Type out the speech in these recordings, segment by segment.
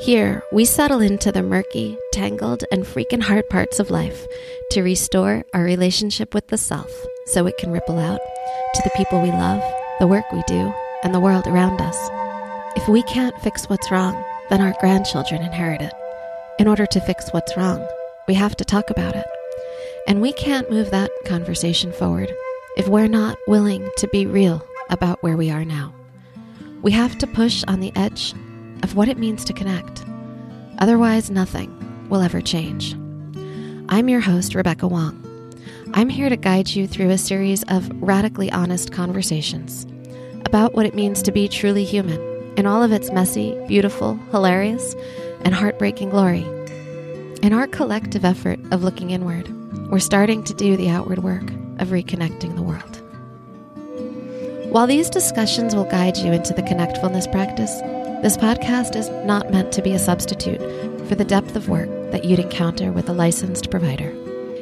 Here, we settle into the murky, tangled, and freaking hard parts of life to restore our relationship with the self so it can ripple out to the people we love, the work we do, and the world around us. If we can't fix what's wrong, then our grandchildren inherit it. In order to fix what's wrong, we have to talk about it. And we can't move that conversation forward if we're not willing to be real about where we are now. We have to push on the edge of what it means to connect. Otherwise, nothing will ever change. I'm your host, Rebecca Wong. I'm here to guide you through a series of radically honest conversations about what it means to be truly human in all of its messy, beautiful, hilarious, and heartbreaking glory. In our collective effort of looking inward, we're starting to do the outward work of reconnecting the world. While these discussions will guide you into the connectfulness practice, this podcast is not meant to be a substitute for the depth of work that you'd encounter with a licensed provider.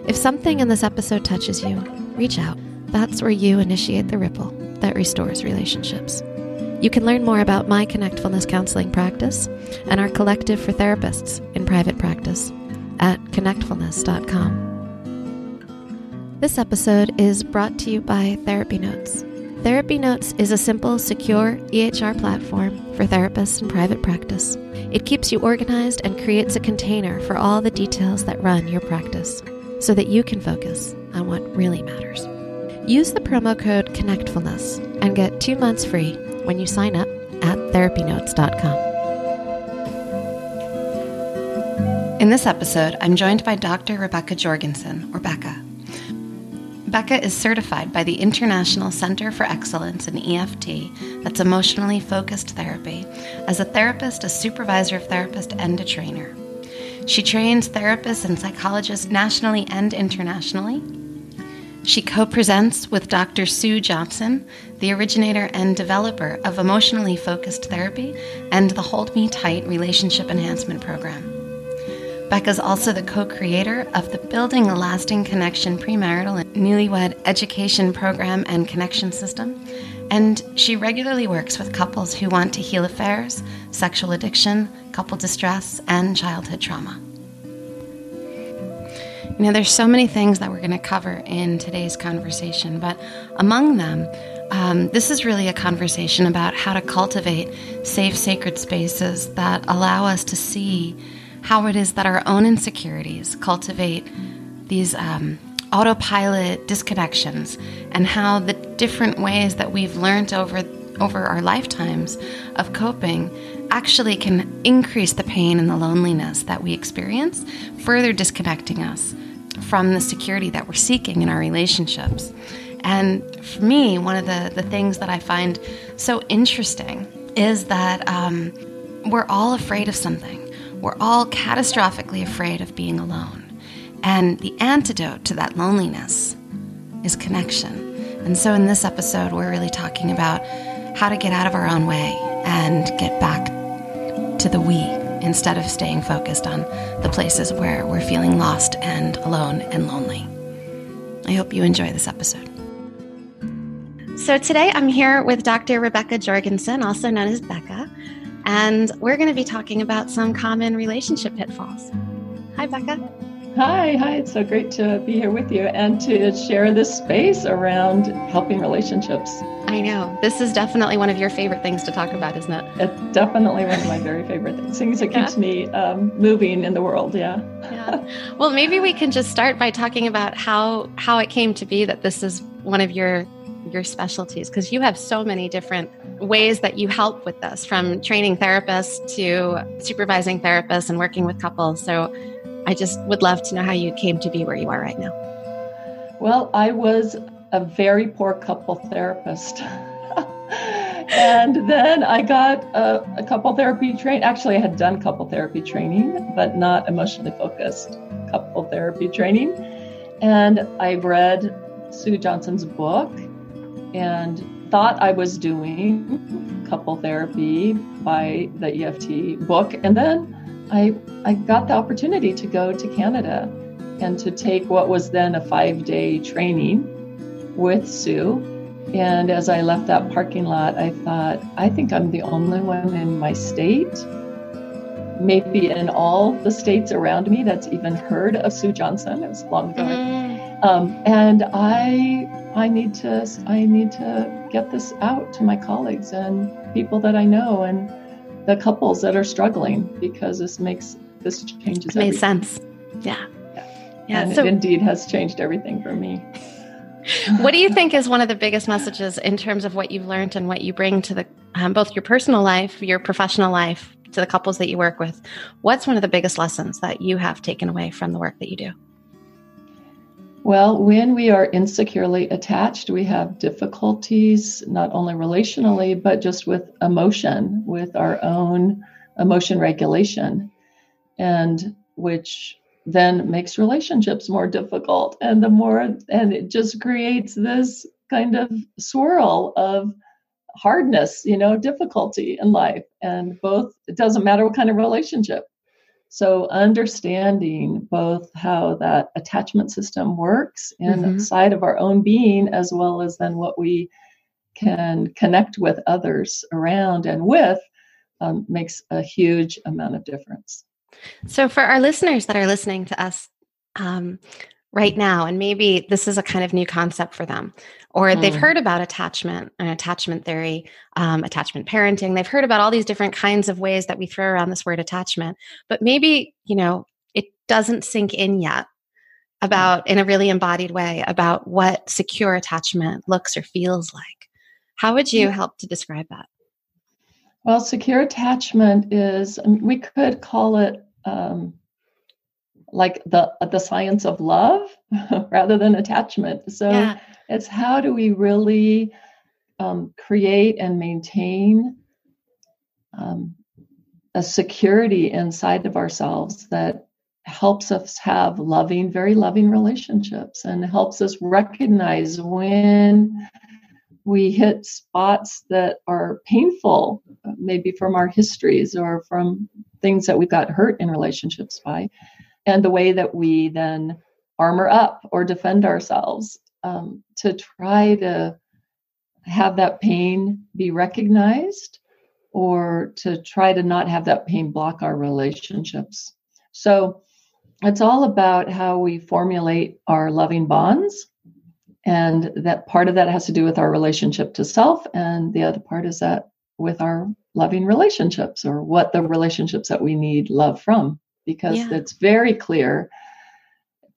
If something in this episode touches you, reach out. That's where you initiate the ripple that restores relationships. You can learn more about my Connectfulness counseling practice and our collective for therapists in private practice at connectfulness.com. This episode is brought to you by Therapy Notes. Therapy Notes is a simple, secure EHR platform for therapists and private practice. It keeps you organized and creates a container for all the details that run your practice so that you can focus on what really matters. Use the promo code ConnectFulness and get two months free when you sign up at therapynotes.com. In this episode, I'm joined by Dr. Rebecca Jorgensen, or Becca. Becca is certified by the International Center for Excellence in EFT, that's emotionally focused therapy, as a therapist, a supervisor of therapists, and a trainer. She trains therapists and psychologists nationally and internationally. She co presents with Dr. Sue Johnson, the originator and developer of emotionally focused therapy and the Hold Me Tight Relationship Enhancement Program. Becca's also the co creator of the Building a Lasting Connection Premarital and Newlywed Education Program and Connection System. And she regularly works with couples who want to heal affairs, sexual addiction, couple distress, and childhood trauma. You know, there's so many things that we're going to cover in today's conversation, but among them, um, this is really a conversation about how to cultivate safe, sacred spaces that allow us to see how it is that our own insecurities cultivate these um, autopilot disconnections and how the different ways that we've learned over over our lifetimes of coping actually can increase the pain and the loneliness that we experience, further disconnecting us from the security that we're seeking in our relationships. And for me, one of the, the things that I find so interesting is that um, we're all afraid of something. We're all catastrophically afraid of being alone. And the antidote to that loneliness is connection. And so in this episode, we're really talking about how to get out of our own way and get back to the we instead of staying focused on the places where we're feeling lost and alone and lonely. I hope you enjoy this episode. So, today I'm here with Dr. Rebecca Jorgensen, also known as Becca, and we're going to be talking about some common relationship pitfalls. Hi, Becca. Hi, hi. It's so great to be here with you and to share this space around helping relationships. I know. This is definitely one of your favorite things to talk about, isn't it? It's definitely one of my very favorite things. Things that keeps yeah. me um, moving in the world. Yeah. yeah. Well, maybe we can just start by talking about how how it came to be that this is one of your your specialties because you have so many different ways that you help with this from training therapists to supervising therapists and working with couples. So I just would love to know how you came to be where you are right now. Well, I was a very poor couple therapist. and then I got a, a couple therapy training. Actually, I had done couple therapy training, but not emotionally focused couple therapy training. And I read Sue Johnson's book and thought I was doing couple therapy by the EFT book. And then I, I got the opportunity to go to Canada and to take what was then a five day training with Sue. And as I left that parking lot, I thought, I think I'm the only one in my state, maybe in all the states around me that's even heard of Sue Johnson. It was long ago. Mm. Um, and I, I need to, I need to get this out to my colleagues and people that I know and the couples that are struggling because this makes this changes. It makes sense. Yeah. Yeah, and so, it indeed has changed everything for me. what do you think is one of the biggest messages in terms of what you've learned and what you bring to the um, both your personal life, your professional life, to the couples that you work with? What's one of the biggest lessons that you have taken away from the work that you do? Well, when we are insecurely attached, we have difficulties not only relationally, but just with emotion, with our own emotion regulation, and which then makes relationships more difficult. And the more and it just creates this kind of swirl of hardness you know difficulty in life. And both it doesn't matter what kind of relationship so understanding both how that attachment system works inside mm-hmm. of our own being as well as then what we can connect with others around and with um, makes a huge amount of difference so, for our listeners that are listening to us um, right now, and maybe this is a kind of new concept for them, or mm. they've heard about attachment and attachment theory, um, attachment parenting, they've heard about all these different kinds of ways that we throw around this word attachment, but maybe, you know, it doesn't sink in yet about in a really embodied way about what secure attachment looks or feels like. How would you help to describe that? Well, secure attachment is, we could call it um, like the the science of love rather than attachment. So yeah. it's how do we really um, create and maintain um, a security inside of ourselves that helps us have loving, very loving relationships and helps us recognize when we hit spots that are painful, maybe from our histories or from things that we got hurt in relationships by, and the way that we then armor up or defend ourselves um, to try to have that pain be recognized or to try to not have that pain block our relationships. So it's all about how we formulate our loving bonds and that part of that has to do with our relationship to self and the other part is that with our loving relationships or what the relationships that we need love from because yeah. it's very clear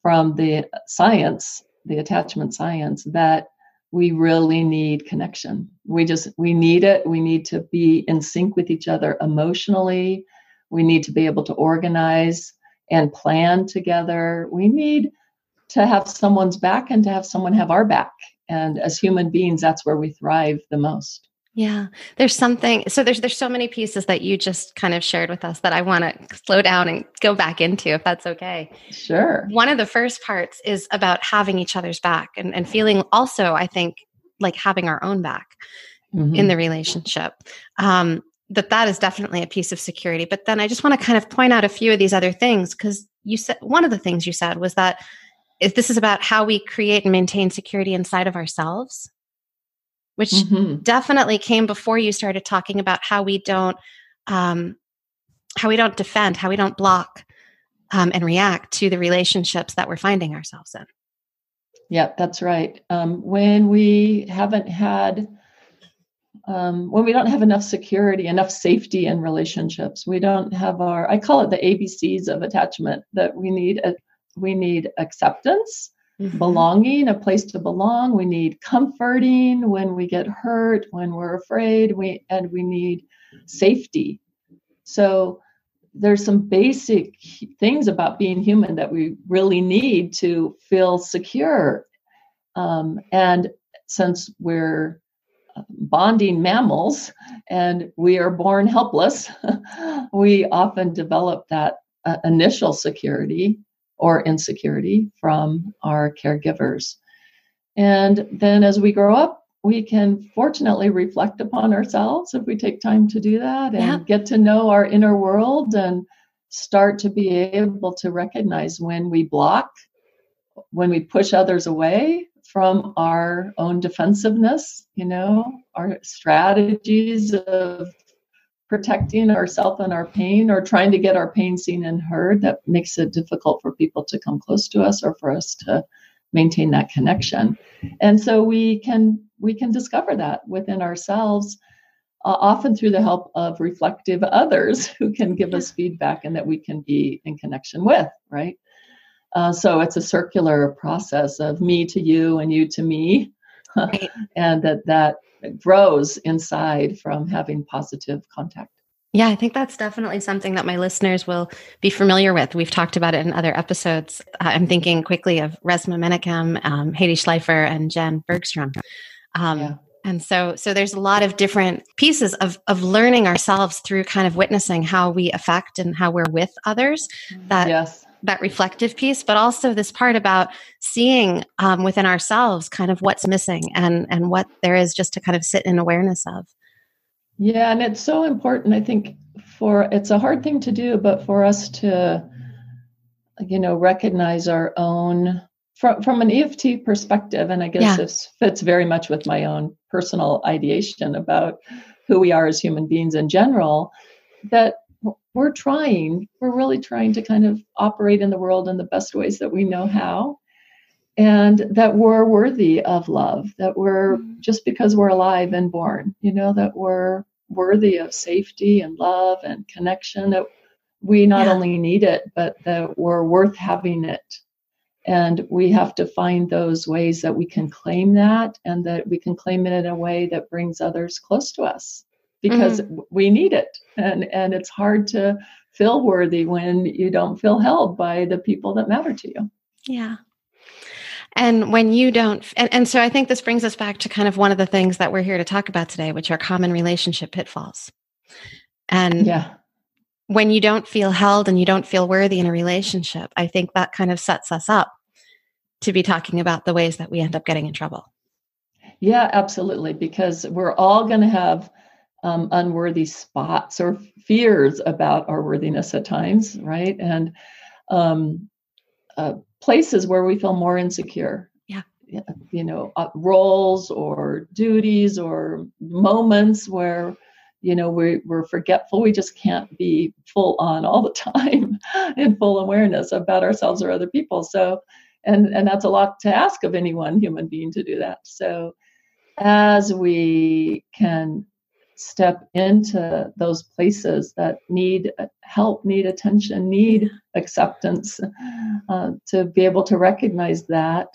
from the science the attachment science that we really need connection we just we need it we need to be in sync with each other emotionally we need to be able to organize and plan together we need to have someone's back and to have someone have our back. And as human beings, that's where we thrive the most. Yeah, there's something. So there's there's so many pieces that you just kind of shared with us that I want to slow down and go back into, if that's okay. Sure. One of the first parts is about having each other's back and, and feeling also, I think, like having our own back mm-hmm. in the relationship. Um, that that is definitely a piece of security. But then I just want to kind of point out a few of these other things because you said one of the things you said was that if this is about how we create and maintain security inside of ourselves which mm-hmm. definitely came before you started talking about how we don't um, how we don't defend how we don't block um, and react to the relationships that we're finding ourselves in. Yeah that's right. Um, when we haven't had um, when we don't have enough security enough safety in relationships we don't have our i call it the abcs of attachment that we need a, we need acceptance, mm-hmm. belonging, a place to belong. We need comforting when we get hurt, when we're afraid, we and we need safety. So there's some basic things about being human that we really need to feel secure. Um, and since we're uh, bonding mammals and we are born helpless, we often develop that uh, initial security or insecurity from our caregivers. And then as we grow up, we can fortunately reflect upon ourselves if we take time to do that and Yeah. get to know our inner world and start to be able to recognize when we block, when we push others away from our own defensiveness, you know, our strategies of protecting ourselves and our pain or trying to get our pain seen and heard that makes it difficult for people to come close to us or for us to maintain that connection. And so we can we can discover that within ourselves uh, often through the help of reflective others who can give us feedback and that we can be in connection with right? Uh, so it's a circular process of me to you and you to me Right. and that that grows inside from having positive contact Yeah, I think that's definitely something that my listeners will be familiar with. We've talked about it in other episodes. I'm thinking quickly of Resmaa Menakem, um, Hedy Schleifer, and Jen Bergstrom. Um, Yeah. And so, so there's a lot of different pieces of of learning ourselves through kind of witnessing how we affect and how we're with others. That yes that reflective piece, but also this part about seeing um, within ourselves kind of what's missing and and what there is just to kind of sit in awareness of. Yeah, and it's so important. I think for it's a hard thing to do, but for us to, you know, recognize our own from from an EFT perspective, and I guess Yeah. this fits very much with my own personal ideation about who we are as human beings in general. That we're trying, we're really trying to kind of operate in the world in the best ways that we know how. And that we're worthy of love, that we're Mhm. just because we're alive and born, you know, that we're worthy of safety and love and connection, that we not Yeah. only need it, but that we're worth having it. And we have to find those ways that we can claim that and that we can claim it in a way that brings others close to us because mm-hmm. we need it. And, and it's hard to feel worthy when you don't feel held by the people that matter to you. Yeah. And when you don't, and, and so I think this brings us back to kind of one of the things that we're here to talk about today, which are common relationship pitfalls. And Yeah. when you don't feel held and you don't feel worthy in a relationship, I think that kind of sets us up to be talking about the ways that we end up getting in trouble. Yeah, absolutely. Because we're all going to have um, unworthy spots or fears about our worthiness at times, right? And um, uh, places where we feel more insecure. Yeah. You know, uh, roles or duties or moments where, you know, we, we're forgetful. We just can't be full on all the time in full awareness about ourselves or other people. So, and and that's a lot to ask of any one human being to do that. So, as we can step into those places that need help, need attention, need acceptance, uh, to be able to recognize that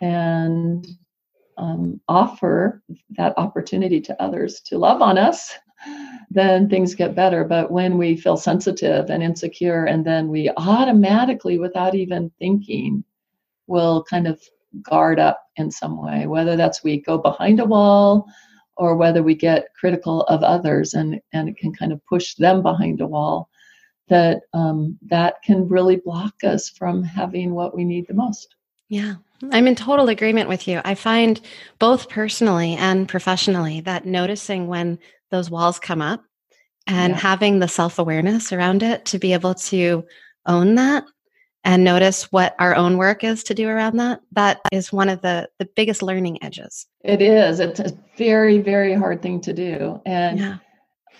and um, offer that opportunity to others to love on us, then things get better. But when we feel sensitive and insecure, and then we automatically, without even thinking, will kind of guard up in some way, whether that's we go behind a wall or whether we get critical of others and, and it can kind of push them behind a wall, that um, that can really block us from having what we need the most. Yeah, I'm in total agreement with you. I find both personally and professionally that noticing when those walls come up and Yeah. having the self awareness around it to be able to own that and notice what our own work is to do around that, that is one of the, the biggest learning edges. It is. It's a very, very hard thing to do. And Yeah.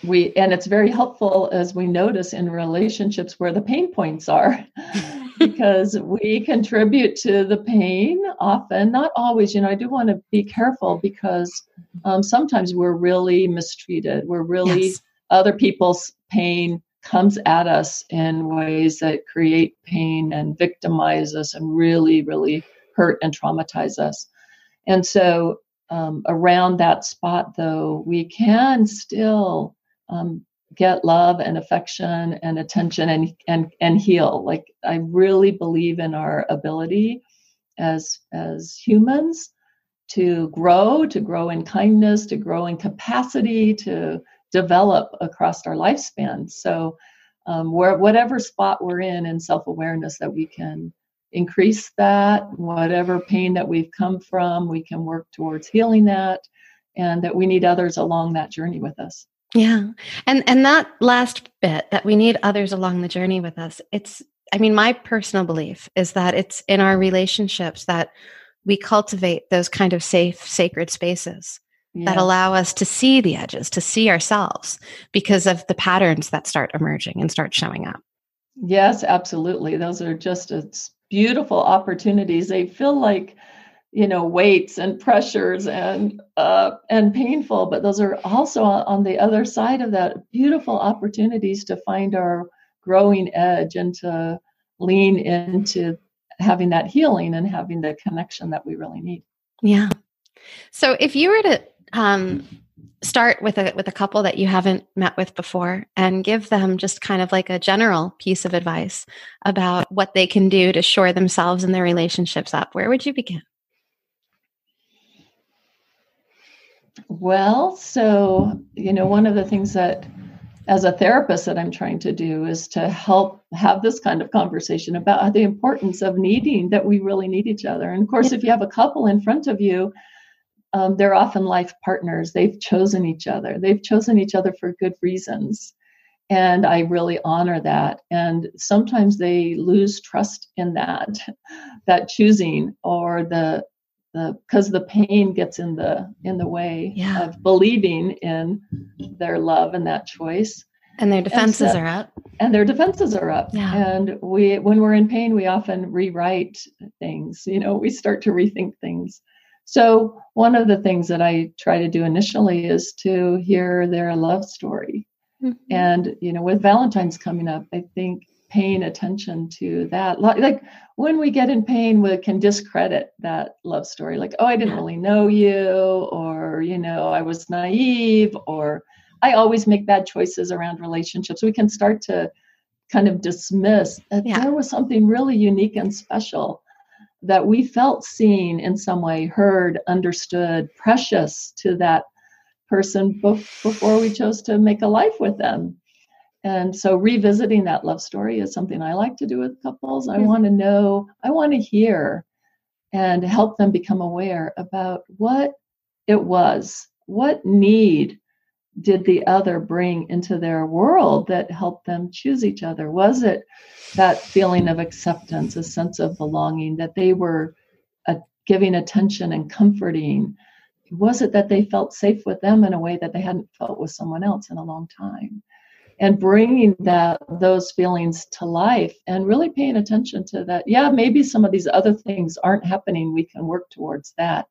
we and it's very helpful as we notice in relationships where the pain points are because we contribute to the pain often not always you know i do want to be careful because um, sometimes we're really mistreated we're really Yes. other people's pain comes at us in ways that create pain and victimize us and really really hurt and traumatize us. And so um, around that spot though we can still um, get love and affection and attention and and and heal. Like i really believe in our ability as as humans to grow to grow in kindness to grow in capacity to develop across our lifespan. So um, where whatever spot we're in in self-awareness that we can increase that whatever pain that we've come from we can work towards healing that and that we need others along that journey with us. Yeah. And and that last bit that we need others along the journey with us it's i mean my personal belief is that it's in our relationships that we cultivate those kind of safe sacred spaces that allow us to see the edges to see ourselves because of the patterns that start emerging and start showing up yes absolutely those are just it's beautiful opportunities. They feel like you know weights and pressures and uh, and painful, but those are also on the other side of that beautiful opportunities to find our growing edge and to lean into having that healing and having the connection that we really need. Yeah. So if you were to um, start with a with a couple that you haven't met with before and give them just kind of like a general piece of advice about what they can do to shore themselves and their relationships up. Where would you begin? Well so you know one of the things that as a therapist that i'm trying to do is to help have this kind of conversation about the importance of needing that we really need each other. And of course if you have a couple in front of you um, they're often life partners. They've chosen each other. They've chosen each other for good reasons. And I really honor that. And sometimes they lose trust in that, that choosing or the the because the pain gets in the in the way yeah. of believing in their love and that choice and their defenses and so, are up and their defenses are up yeah. and we when we're in pain we often rewrite things you know we start to rethink things so, one of the things that I try to do initially is to hear their love story. Mm-hmm. And, you know, with Valentine's coming up, I think paying attention to that, like when we get in pain, we can discredit that love story. Like, oh, I didn't really know you, or, you know, I was naive, or I always make bad choices around relationships. We can start to kind of dismiss that yeah. there was something really unique and special that we felt seen in some way, heard, understood, precious to that person before we chose to make a life with them. And so revisiting that love story is something I like to do with couples. I mm-hmm. want to know, I want to hear and help them become aware about what it was, what need did the other bring into their world that helped them choose each other? Was it that feeling of acceptance, a sense of belonging, that they were uh, giving attention and comforting? Was it that they felt safe with them in a way that they hadn't felt with someone else in a long time? And bringing that those feelings to life and really paying attention to that. Yeah, maybe some of these other things aren't happening. We can work towards that.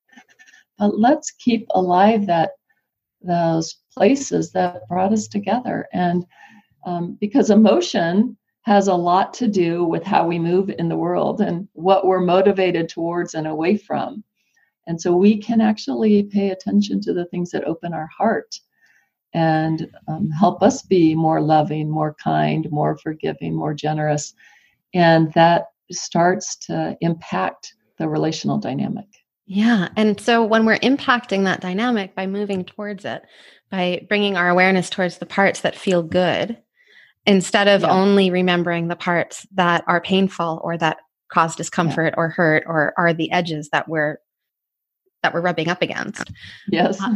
But let's keep alive that those places that brought us together. And um, because emotion has a lot to do with how we move in the world and what we're motivated towards and away from. And so we can actually pay attention to the things that open our heart and um, help us be more loving, more kind, more forgiving, more generous. And that starts to impact the relational dynamic. Yeah. And so when we're impacting that dynamic by moving towards it, by bringing our awareness towards the parts that feel good, instead of yeah. only remembering the parts that are painful or that cause discomfort yeah. or hurt or are the edges that we're that we're rubbing up against. Yes.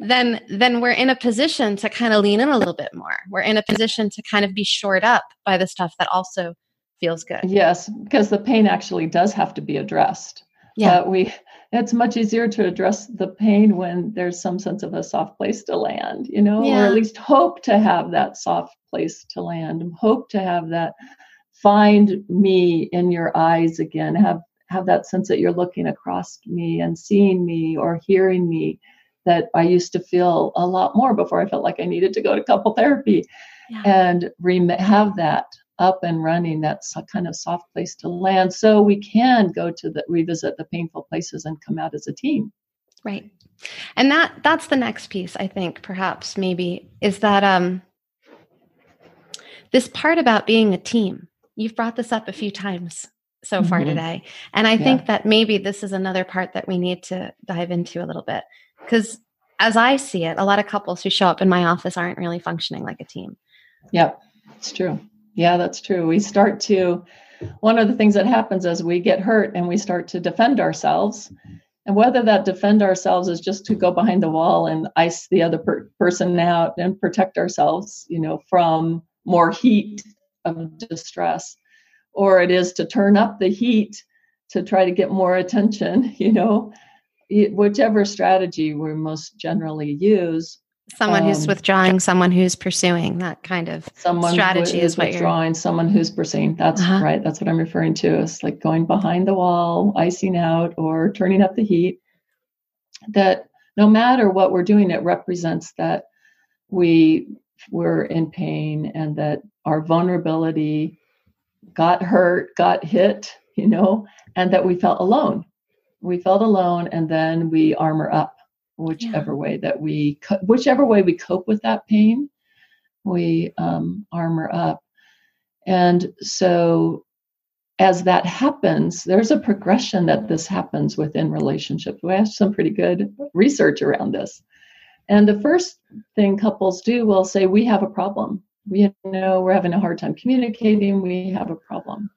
Then then we're in a position to kind of lean in a little bit more. We're in a position to kind of be shored up by the stuff that also feels good. Yes because the pain actually does have to be addressed. Yeah. Uh, we it's much easier to address the pain when there's some sense of a soft place to land you know yeah. or at least hope to have that soft place to land hope to have that find me in your eyes again have have that sense that you're looking across me and seeing me or hearing me that I used to feel a lot more before I felt like I needed to go to couple therapy yeah. and rem- have that up and running that's a kind of soft place to land. So we can go to the revisit the painful places and come out as a team. Right. And that that's the next piece i think perhaps maybe is that um this part about being a team. You've brought this up a few times so far mm-hmm. today and i yeah. think that maybe this is another part that we need to dive into a little bit because as i see it a lot of couples who show up in my office aren't really functioning like a team. Yep it's true yeah, that's true. We start to one of the things that happens is we get hurt and we start to defend ourselves. And whether that defend ourselves is just to go behind the wall and ice the other per- person out and protect ourselves, you know, from more heat of distress, or it is to turn up the heat to try to get more attention, you know, whichever strategy we most generally use. Someone um, who's withdrawing, someone who's pursuing that kind of someone strategy is what withdrawing, you're... someone who's pursuing. That's uh-huh. right. That's what I'm referring to. Is like going behind the wall, icing out, or turning up the heat. That no matter what we're doing, it represents that we were in pain and that our vulnerability got hurt, got hit, you know, and that we felt alone. We felt alone, and then we armor up whichever yeah. way that we, whichever way we cope with that pain, we um, armor up. And so, as that happens, there's a progression that this happens within relationships. We have some pretty good research around this. And the first thing couples do will say, We have a problem. We know we're having a hard time communicating. We have a problem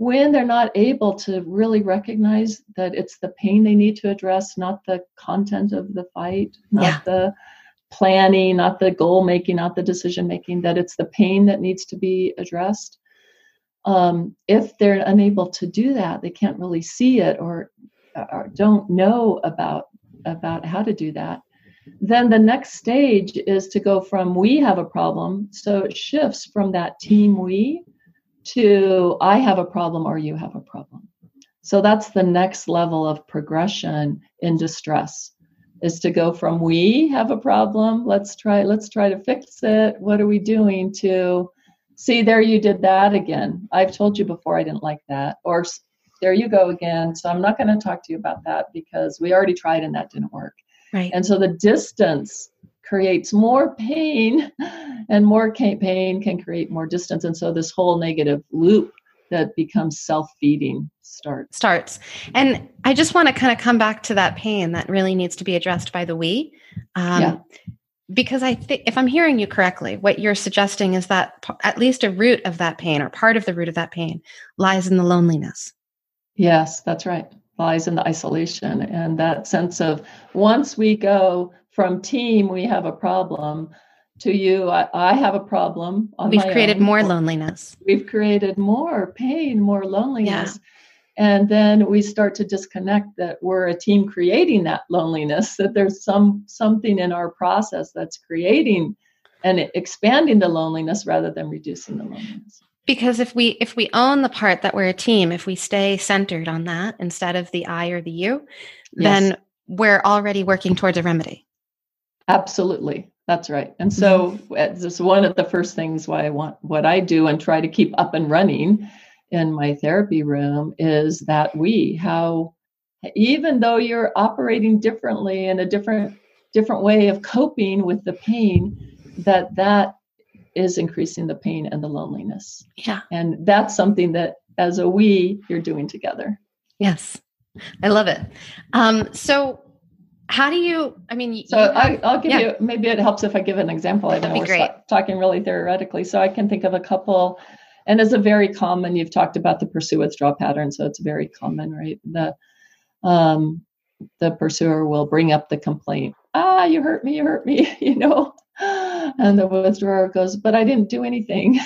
when they're not able to really recognize that it's the pain they need to address, not the content of the fight, not yeah. the planning, not the goal making, not the decision making, that it's the pain that needs to be addressed. Um, if they're unable to do that, they can't really see it or, or don't know about about how to do that. Then the next stage is to go from we have a problem, so it shifts from that team we to I have a problem or you have a problem. So that's the next level of progression in distress is to go from we have a problem, let's try let's try to fix it. What are we doing to see there you did that again. I've told you before I didn't like that or there you go again. So I'm not going to talk to you about that because we already tried and that didn't work. Right. And so the distance creates more pain and more pain can create more distance. And so this whole negative loop that becomes self-feeding starts. Starts. And i just want to kind of come back to that pain that really needs to be addressed by the we. Um, yeah. because i think if i'm hearing you correctly what you're suggesting is that p- at least a root of that pain or part of the root of that pain lies in the loneliness. Yes that's right. Lies in the isolation and that sense of once we go from team we have a problem to you I, I have a problem we've created own. more loneliness we've created more pain more loneliness yeah. and then we start to disconnect that we're a team creating that loneliness that there's some something in our process that's creating and expanding the loneliness rather than reducing the loneliness because if we if we own the part that we're a team if we stay centered on that instead of the i or the you yes. then we're already working towards a remedy Absolutely. That's right. And so mm-hmm. this one of the first things why I want what I do and try to keep up and running in my therapy room is that we how even though you're operating differently in a different different way of coping with the pain that that is increasing the pain and the loneliness. Yeah. And that's something that as a we you're doing together. Yes. I love it. Um so how do you i mean so have, I, will give yeah. you maybe it helps if i give an example. I know we're great. talking really theoretically so i can think of a couple. And it's a very common you've talked about the pursue withdraw pattern so it's very common right? The um the pursuer will bring up the complaint ah you hurt me you hurt me you know? And the withdrawer goes but i didn't do anything.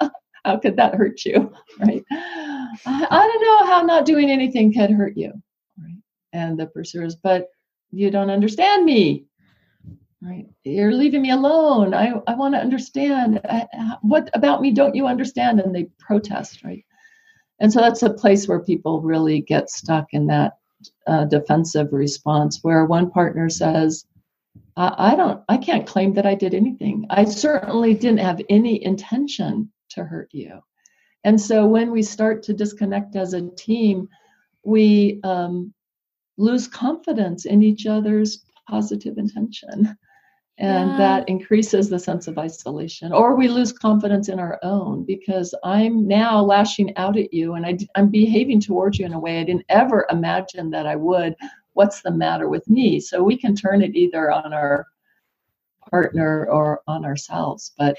How could that hurt you? Right? I, I don't know how not doing anything could hurt you right? And the pursuers but you don't understand me. Right? You're leaving me alone. I, I want to understand. I, what about me don't you understand? And they protest right? And so that's a place where people really get stuck in that uh, defensive response where one partner says I, I don't i can't claim that i did anything. I certainly didn't have any intention to hurt you. And so when we start to disconnect as a team we um, lose confidence in each other's positive intention. And yeah. that increases the sense of isolation. Or we lose confidence in our own because I'm now lashing out at you and I, I'm behaving towards you in a way I didn't ever imagine that I would. What's the matter with me? So we can turn it either on our partner or on ourselves. But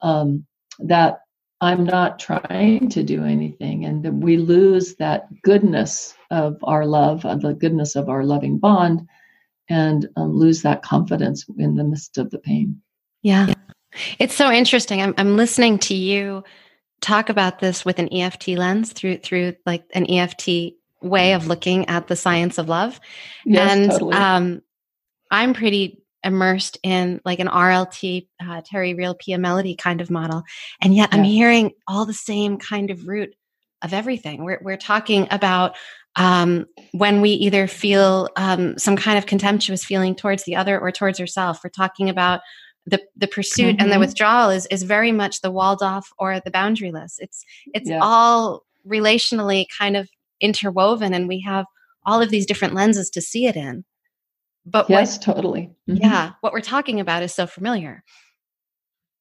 um, that I'm not trying to do anything. And that we lose that goodness of our love, uh, the goodness of our loving bond, and um, lose that confidence in the midst of the pain. Yeah. It's so interesting. I'm, I'm listening to you talk about this with an EFT lens through through like an EFT way of looking at the science of love. Yes, and totally. um, I'm pretty immersed in like an RLT, uh, Terry Real Pia Mellody kind of model. And yet I'm Yeah. hearing all the same kind of root of everything. We're, we're talking about um, when we either feel um, some kind of contemptuous feeling towards the other or towards yourself. We're talking about the, the pursuit and the Mhm. withdrawal is, is very much the walled off or the boundaryless. It's, it's Yeah. all relationally kind of interwoven and we have all of these different lenses to see it in. But what yes, totally. Mhm. yeah what we're talking about is so familiar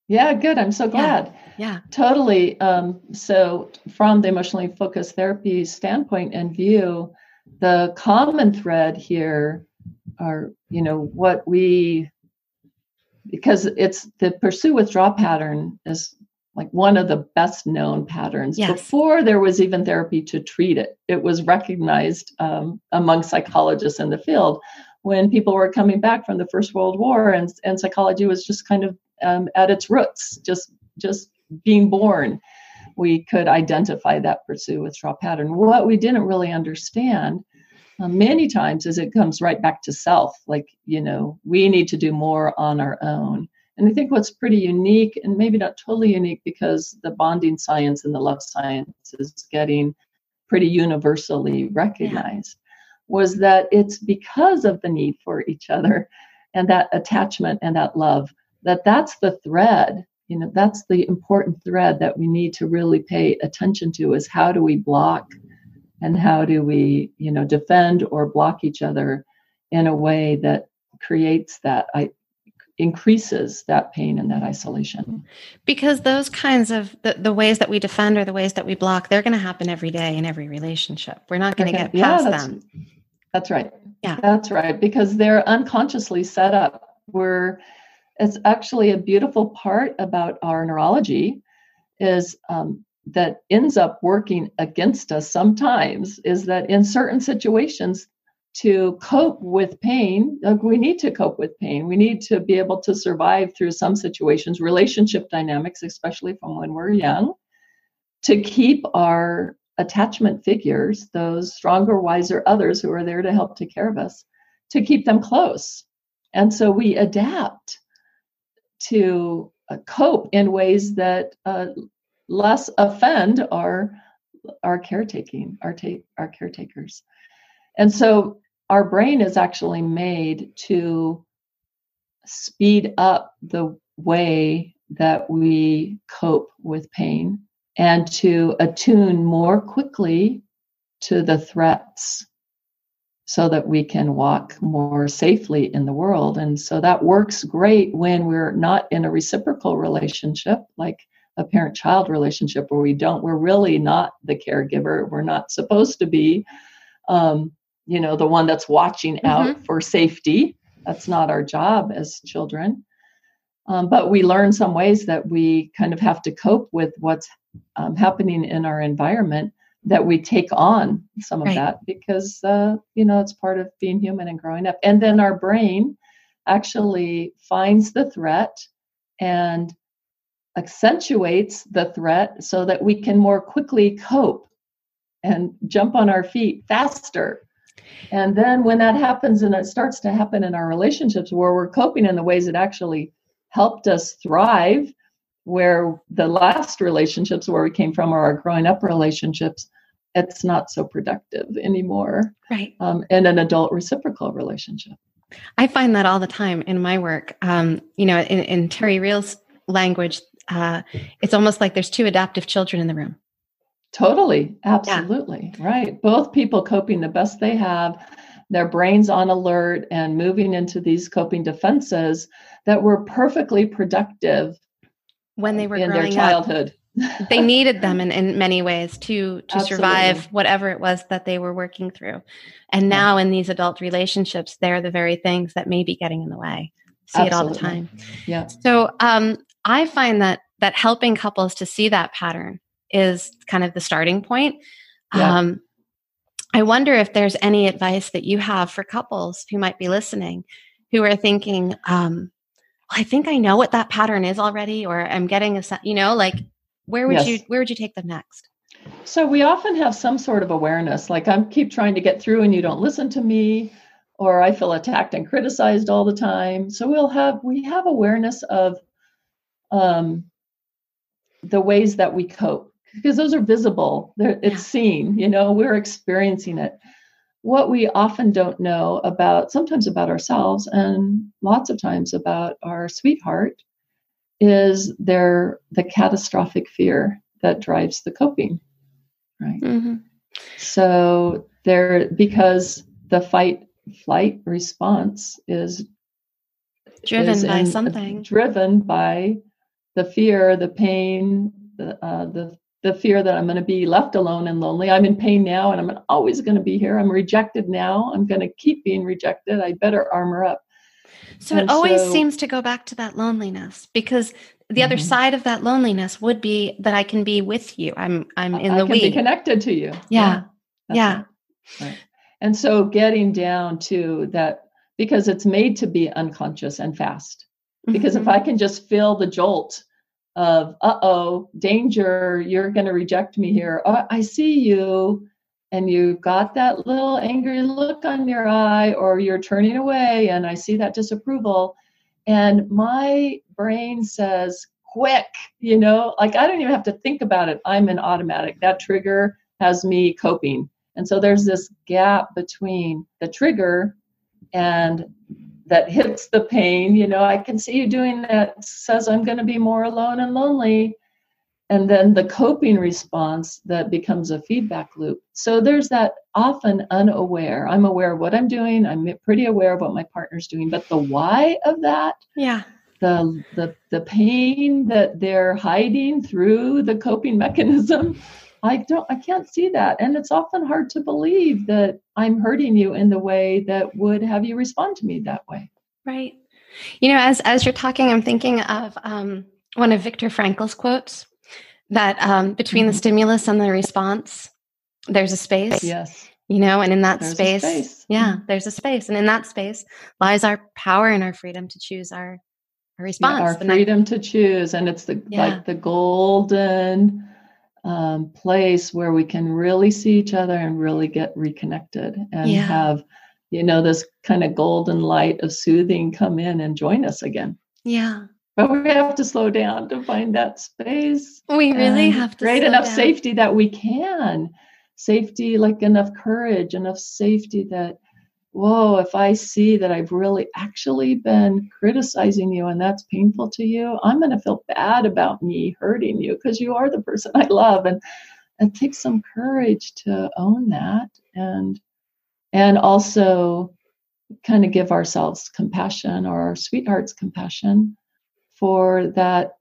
Yeah, good. I'm so glad. yeah Totally. Um, so, from the emotionally focused therapy standpoint and view, the common thread here are, you know, what we, because it's the pursue withdraw pattern is like one of the best known patterns. Yes. Before there was even therapy to treat it, it was recognized um, among psychologists in the field when people were coming back from the First World War and, and psychology was just kind of um, at its roots, just just being born, we could identify that pursue withdraw pattern. What we didn't really understand uh, many times is it comes right back to self. Like you know, we need to do more on our own. And I think what's pretty unique, and maybe not totally unique, because the bonding science and the love science is getting pretty universally recognized, was that it's because of the need for each other and that attachment and that love that that's the thread you know that's the important thread that we need to really pay attention to is how do we block and how do we you know defend or block each other in a way that creates that i increases that pain and that isolation. Because those kinds of the, the ways that we defend or the ways that we block they're going to happen every day in every relationship. We're not going to Okay. get past that's- them That's right. Yeah. That's right. Because they're unconsciously set up. We're it's actually a beautiful part about our neurology is um, that ends up working against us sometimes is that in certain situations to cope with pain like we need to cope with pain we need to be able to survive through some situations relationship dynamics especially from when we're young to keep our attachment figures, those stronger, wiser others who are there to help take care of us, to keep them close. And so we adapt to uh, cope in ways that uh, less offend our our caretaking, our ta- our caretakers. And so our brain is actually made to speed up the way that we cope with pain and to attune more quickly to the threats so that we can walk more safely in the world. And so that works great when we're not in a reciprocal relationship, like a parent child relationship, where we don't, we're really not the caregiver. We're not supposed to be, um, you know, the one that's watching out for safety. That's not our job as children. Um, but we learn some ways that we kind of have to cope with what's um, happening in our environment that we take on some of Right. that because uh, you know it's part of being human and growing up and then our brain actually finds the threat and accentuates the threat so that we can more quickly cope and jump on our feet faster and then when that happens and it starts to happen in our relationships where we're coping in the ways that actually helped us thrive where the last relationships where we came from or our growing up relationships it's not so productive anymore. Right. Um, in an adult reciprocal relationship. I find that all the time in my work. Um, you know in, in Terry Real's language uh, it's almost like there's two adaptive children in the room. Totally. Absolutely. Right. Both people coping the best they have their brains on alert and moving into these coping defenses that were perfectly productive when they were in their growing up. childhood. They needed them in, in many ways to to survive whatever it was that they were working through. And now in these adult relationships they're the very things that may be getting in the way. See it all the time. Yeah. So um, i find that that helping couples to see that pattern is kind of the starting point. Yeah. Um, I wonder if there's any advice that you have for couples who might be listening who are thinking, um, I think I know what that pattern is already, or I'm getting a, you know, like where would Yes. you where would you take them next? So we often have some sort of awareness, like I keep trying to get through and you don't listen to me, or I feel attacked and criticized all the time. So we'll have we have awareness of um, the ways that we cope because those are visible. They're, it's Yeah. seen. You know, we're experiencing it. What we often don't know about, sometimes about ourselves, and lots of times about our sweetheart, is their the catastrophic fear that drives the coping right Mm-hmm. so there because the fight flight response is Driven is by in- something. driven by the fear the pain the uh, the the fear that i'm going to be left alone and lonely i'm in pain now and i'm always going to be here i'm rejected now i'm going to keep being rejected i better armor up So it always so- seems to go back to that loneliness because the other Mhm. side of that loneliness would be that I can be with you. I'm I'm in I the can be we. connected to you Yeah. that's Yeah. right. Right. And so getting down to that because it's made to be unconscious and fast. Because if Mhm. I can just feel the jolt of, uh oh, danger, you're going to reject me here. Oh, I see you. And you've got that little angry look on your eye, or you're turning away, and I see that disapproval. And my brain says, quick, you know, like I don't even have to think about it. I'm an automatic. That trigger has me coping. And so there's this gap between the trigger and that hits the pain. You know, I can see you doing that, says I'm going to be more alone and lonely. And then the coping response that becomes a feedback loop. So there's that often unaware. I'm aware of what I'm doing. I'm pretty aware of what my partner's doing. But the why of that, yeah. the the the pain that they're hiding through the coping mechanism i don't i can't see that and it's often hard to believe that i'm hurting you in the way that would have you respond to me that way Right. You know, as as you're talking, I'm thinking of um, one of Viktor Frankl's quotes that um, between the Mhm. stimulus and the response, there's a space. yes You know, and in that space, space. yeah, Mhm. there's a space, and in that space lies our power and our freedom to choose our our response. Yeah, our the freedom to choose and it's the Yeah. like the golden um, place where we can really see each other and really get reconnected and Yeah. have you know this kind of golden light of soothing come in and join us again yeah, But we have to slow down to find that space. we really have to create enough down. safety that we can. Safety, like enough courage, enough safety that, whoa, if I see that I've really actually been criticizing you and that's painful to you, I'm going to feel bad about me hurting you because you are the person I love. And it takes some courage to own that and and also kind of give ourselves compassion or our sweethearts compassion for that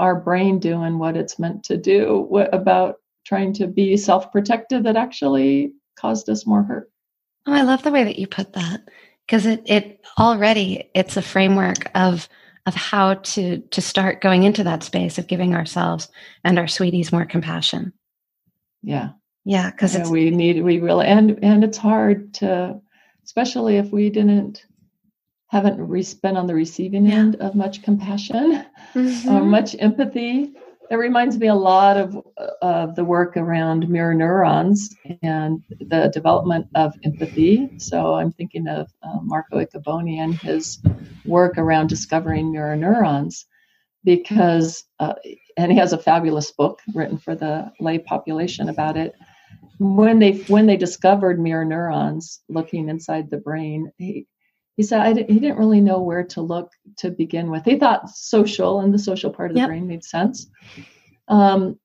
our brain doing what it's meant to do what about trying to be self-protective that actually caused us more hurt Oh, I love the way that you put that because it it already it's a framework of of how to to start going into that space of giving ourselves and our sweeties more compassion. yeah Yeah, because Yeah, we need we really and and it's hard to especially if we didn't haven't re- been on the receiving Yeah. end of much compassion or Mhm. much empathy. It reminds me a lot of of the work around mirror neurons and the development of empathy. So I'm thinking of uh, Marco Iacoboni and his work around discovering mirror neurons, because uh, and he has a fabulous book written for the lay population about it. When they when they discovered mirror neurons looking inside the brain, he, he said I didn't, he didn't really know where to look to begin with. He thought social and the social part of Yep. the brain made sense. Um,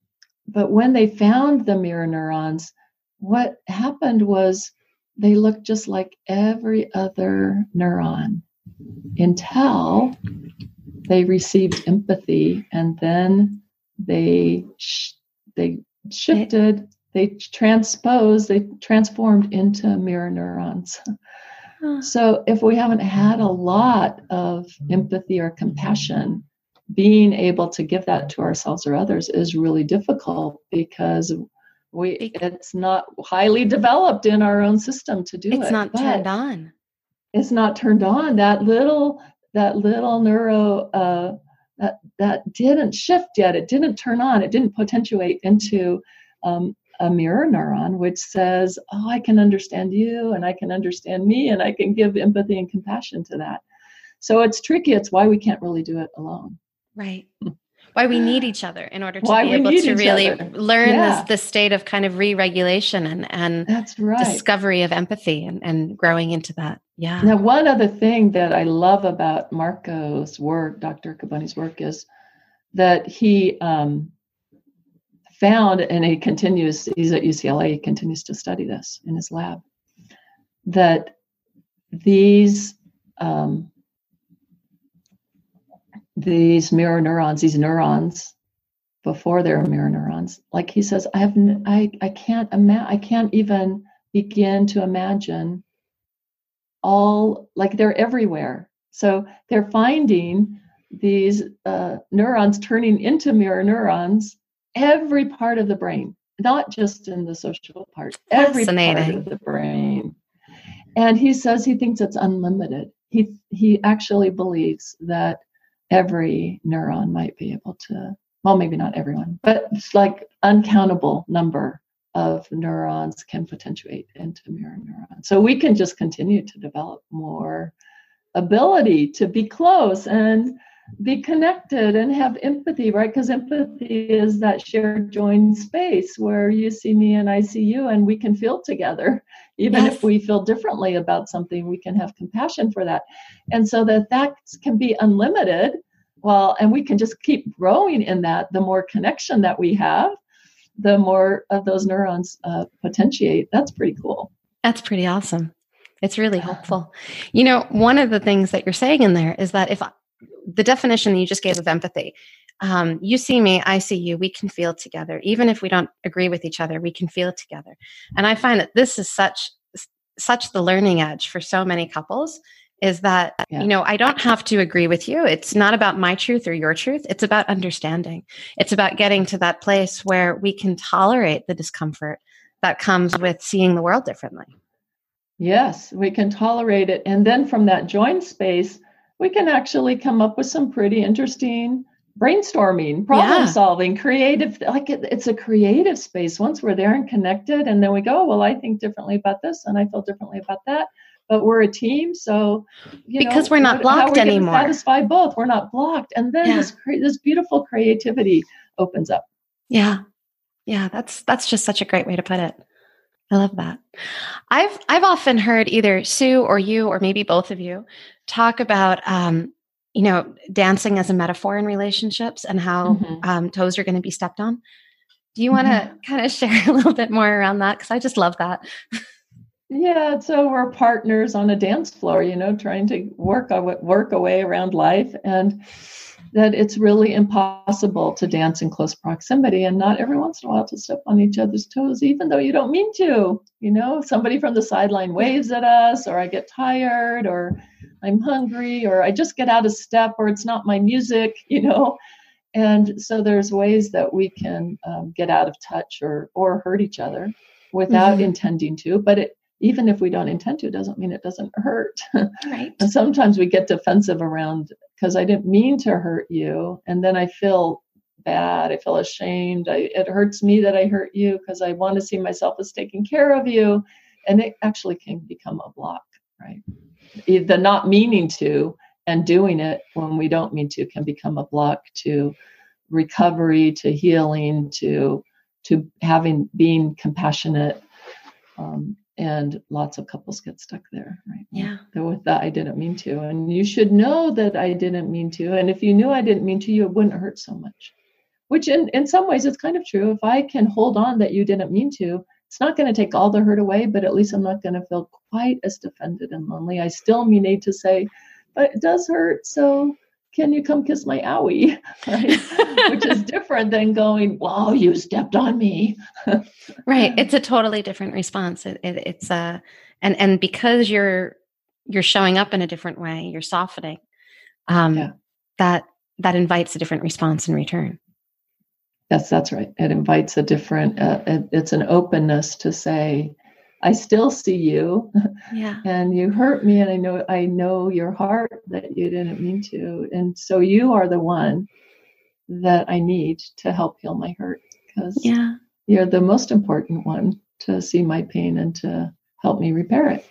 but when they found the mirror neurons, what happened was they looked just like every other neuron until they received empathy and then they sh- they shifted they transposed they transformed into mirror neurons so if we haven't had a lot of empathy or compassion being able to give that to ourselves or others is really difficult because we it's not highly developed in our own system to do it's it. It's not turned on. It's not turned on. That little that little neuro uh, that that didn't shift yet. It didn't turn on. It didn't potentiate into um, a mirror neuron, which says, "Oh, I can understand you, and I can understand me, and I can give empathy and compassion to that." So it's tricky. It's why we can't really do it alone. Right. Why we need each other in order to why be able to really other. learn yeah. this this state of kind of re-regulation and and that's right discovery of empathy and, and growing into that. Yeah. Now, one other thing that I love about Marco's work, Dr. Iacoboni's work, is that he um, found, and he continues, he's at UCLA, he continues to study this in his lab, that these um, these mirror neurons, these neurons before they're mirror neurons, like he says, I have, I, I can't imagine, I can't even begin to imagine all like they're everywhere. So they're finding these uh, neurons turning into mirror neurons every part of the brain, not just in the social part, every part of the brain. And he says he thinks it's unlimited. He he actually believes that every neuron might be able to, well, maybe not everyone, but it's like uncountable number of neurons can potentiate into mirror neurons. So we can just continue to develop more ability to be close and be connected and have empathy, right? Because empathy is that shared joined space where you see me and I see you, and we can feel together. Even yes. if we feel differently about something, we can have compassion for that. And so that that can be unlimited. Well, and we can just keep growing in that the more connection that we have, the more of those neurons uh, potentiate. That's pretty cool. That's pretty awesome. It's really helpful. You know, one of the things that you're saying in there is that if the definition that you just gave of empathy. Um, you see me, I see you. We can feel together, even if we don't agree with each other. We can feel together, and I find that this is such such the learning edge for so many couples is that yeah. you know i don't have to agree with you it's not about my truth or your truth it's about understanding it's about getting to that place where we can tolerate the discomfort that comes with seeing the world differently yes we can tolerate it and then from that joint space we can actually come up with some pretty interesting brainstorming, problem yeah. solving, creative. Like it, it's a creative space once we're there and connected. And then we go, oh, well, I think differently about this and I feel differently about that. But we're a team, so because know, we're not blocked we anymore. Satisfy both. We're not blocked, and then yeah. this this beautiful creativity opens up. Yeah, yeah, that's that's just such a great way to put it. I love that. I've I've often heard either Sue or you or maybe both of you talk about um, you know dancing as a metaphor in relationships and how mm-hmm. um, toes are going to be stepped on. Do you want to mm-hmm. kind of share a little bit more around that? Because I just love that. Yeah, so we're partners on a dance floor, you know, trying to work a work away around life and that it's really impossible to dance in close proximity and not every once in a while to step on each other's toes, even though you don't mean to. You know, somebody from the sideline waves at us, or I get tired, or I'm hungry, or I just get out of step, or it's not my music, you know. And so there's ways that we can um, get out of touch or or hurt each other without mm-hmm. intending to, but it even if we don't intend to, doesn't mean it doesn't hurt. Right. and sometimes we get defensive around because I didn't mean to hurt you. And then I feel bad. I feel ashamed. I, it hurts me that I hurt you because I want to see myself as taking care of you. And it actually can become a block, right? The not meaning to and doing it when we don't mean to can become a block to recovery, to healing, to to having being compassionate um, and lots of couples get stuck there right? Yeah. with that i didn't mean to and you should know that i didn't mean to and if you knew i didn't mean to you it wouldn't hurt so much. Which in, in some ways it's kind of true. If i can hold on that you didn't mean to it's not going to take all the hurt away but at least i'm not going to feel quite as defended and lonely. I still may need to say but it does hurt so can you come kiss my owie? Right? Which is different than going, wow, you stepped on me. right. It's a totally different response. It, it, it's a, and, and because you're, you're showing up in a different way, you're softening, um, yeah. that that invites a different response in return. Yes, that's right. It invites a different, uh, it, it's an openness to say, I still see you. Yeah. and you hurt me and I know I know your heart that you didn't mean to. And so you are the one that I need to help heal my hurt because Yeah. you're the most important one to see my pain and to help me repair it.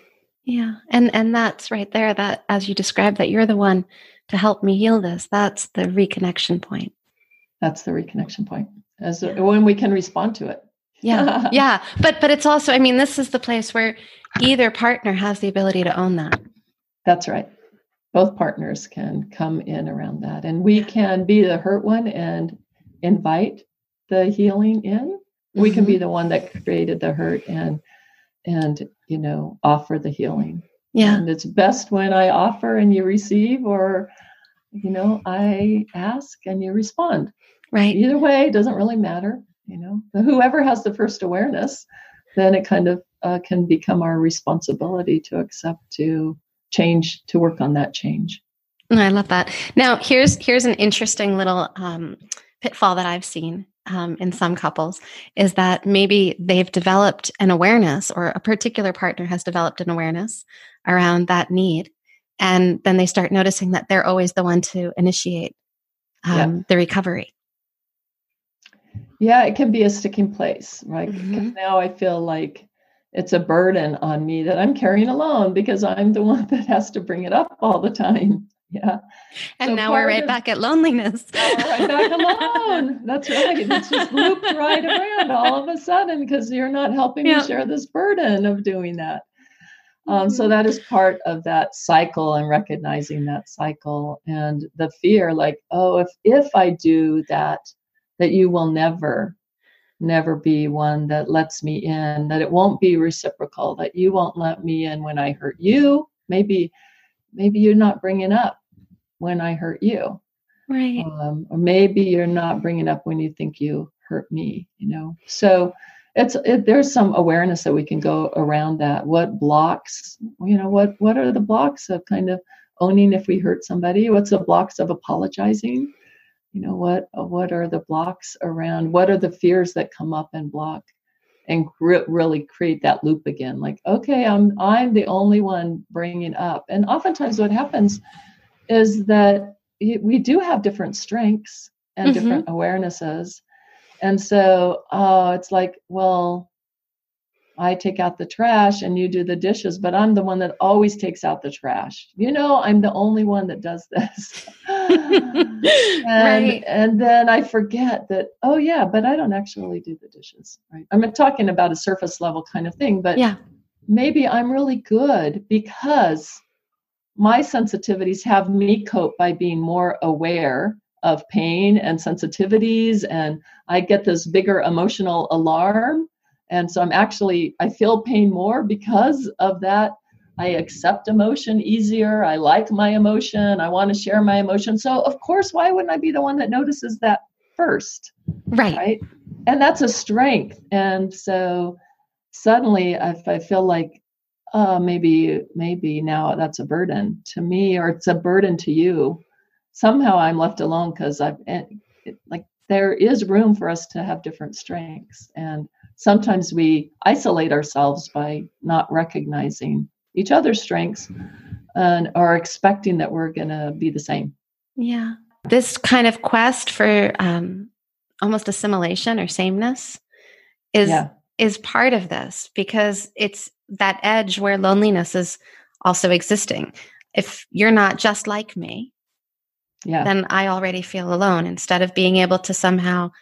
Yeah. And and that's right there that as you described that you're the one to help me heal this. That's the reconnection point. That's the reconnection point. As Yeah. when we can respond to it. Yeah. yeah. But but it's also I mean this is the place where either partner has the ability to own that. That's right. Both partners can come in around that. And we can be the hurt one and invite the healing in. We can Mm-hmm. be the one that created the hurt and and you know offer the healing. Yeah. And it's best when I offer and you receive or you know, I ask and you respond. Right. Either way, it doesn't really matter, you know. But whoever has the first awareness, then it kind of uh, can become our responsibility to accept to change to work on that change. I love that. Now, here's here's an interesting little um, pitfall that I've seen um, in some couples is that maybe they've developed an awareness, or a particular partner has developed an awareness around that need, and then they start noticing that they're always the one to initiate Yeah. um, the recovery. Yeah, it can be a sticking place, right? Mhm. now I feel like it's a burden on me that I'm carrying alone because I'm the one that has to bring it up all the time. Yeah. And So now we're right of- back at loneliness. Right back alone. That's right. It's just looped right around all of a sudden because you're not helping Yeah. me share this burden of doing that. Um, so Mhm. that is part of that cycle and recognizing that cycle and the fear, like, oh, if if I do that, that you will never, never be one that lets me in, that it won't be reciprocal, that you won't let me in when I hurt you. Maybe, maybe you're not bringing up when I hurt you. Right. um, or maybe you're not bringing up when you think you hurt me you know? So it's it, there's some awareness that we can go around that. What blocks you know what what are the blocks of kind of owning if we hurt somebody? What's the blocks of apologizing you know what what are the blocks around what are the fears that come up and block and gr- really create that loop again like okay i'm i'm the only one bringing up and oftentimes what happens is that we do have different strengths and Mhm. different awarenesses and so uh, it's like well i take out the trash and you do the dishes but i'm the one that always takes out the trash you know i'm the only one that does this and right. and then i forget that oh yeah but i don't actually do the dishes right i'm talking about a surface level kind of thing but Yeah. maybe i'm really good because my sensitivities have me cope by being more aware of pain and sensitivities and i get this bigger emotional alarm and so i'm actually i feel pain more because of that. I accept emotion easier. I like my emotion. I want to share my emotion. So of course why wouldn't i be the one that notices that first Right. right? And that's a strength. And so suddenly if i feel like uh, maybe maybe now that's a burden to me or it's a burden to you somehow i'm left alone because i've it, like there is room for us to have different strengths. And sometimes we isolate ourselves by not recognizing each other's strengths and are expecting that we're going to be the same Yeah. This kind of quest for um, almost assimilation or sameness is yeah is part of this because it's that edge where loneliness is also existing. If you're not just like me, yeah then I already feel alone instead of being able to somehow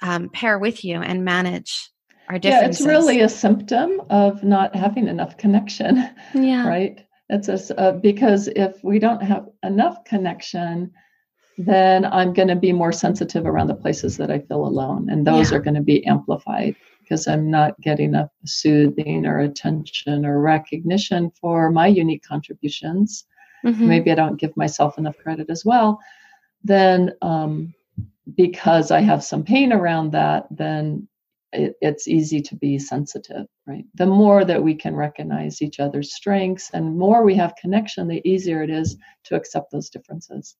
um, pair with you and manage our yeah it's really a symptom of not having enough connection yeah. right it's a, uh, because if we don't have enough connection then i'm going to be more sensitive around the places that i feel alone and those Yeah. are going to be amplified because i'm not getting enough soothing or attention or recognition for my unique contributions Mhm. maybe i don't give myself enough credit as well then um, because i have some pain around that then it, it's easy to be sensitive right the more that we can recognize each other's strengths and more we have connection the easier it is to accept those differences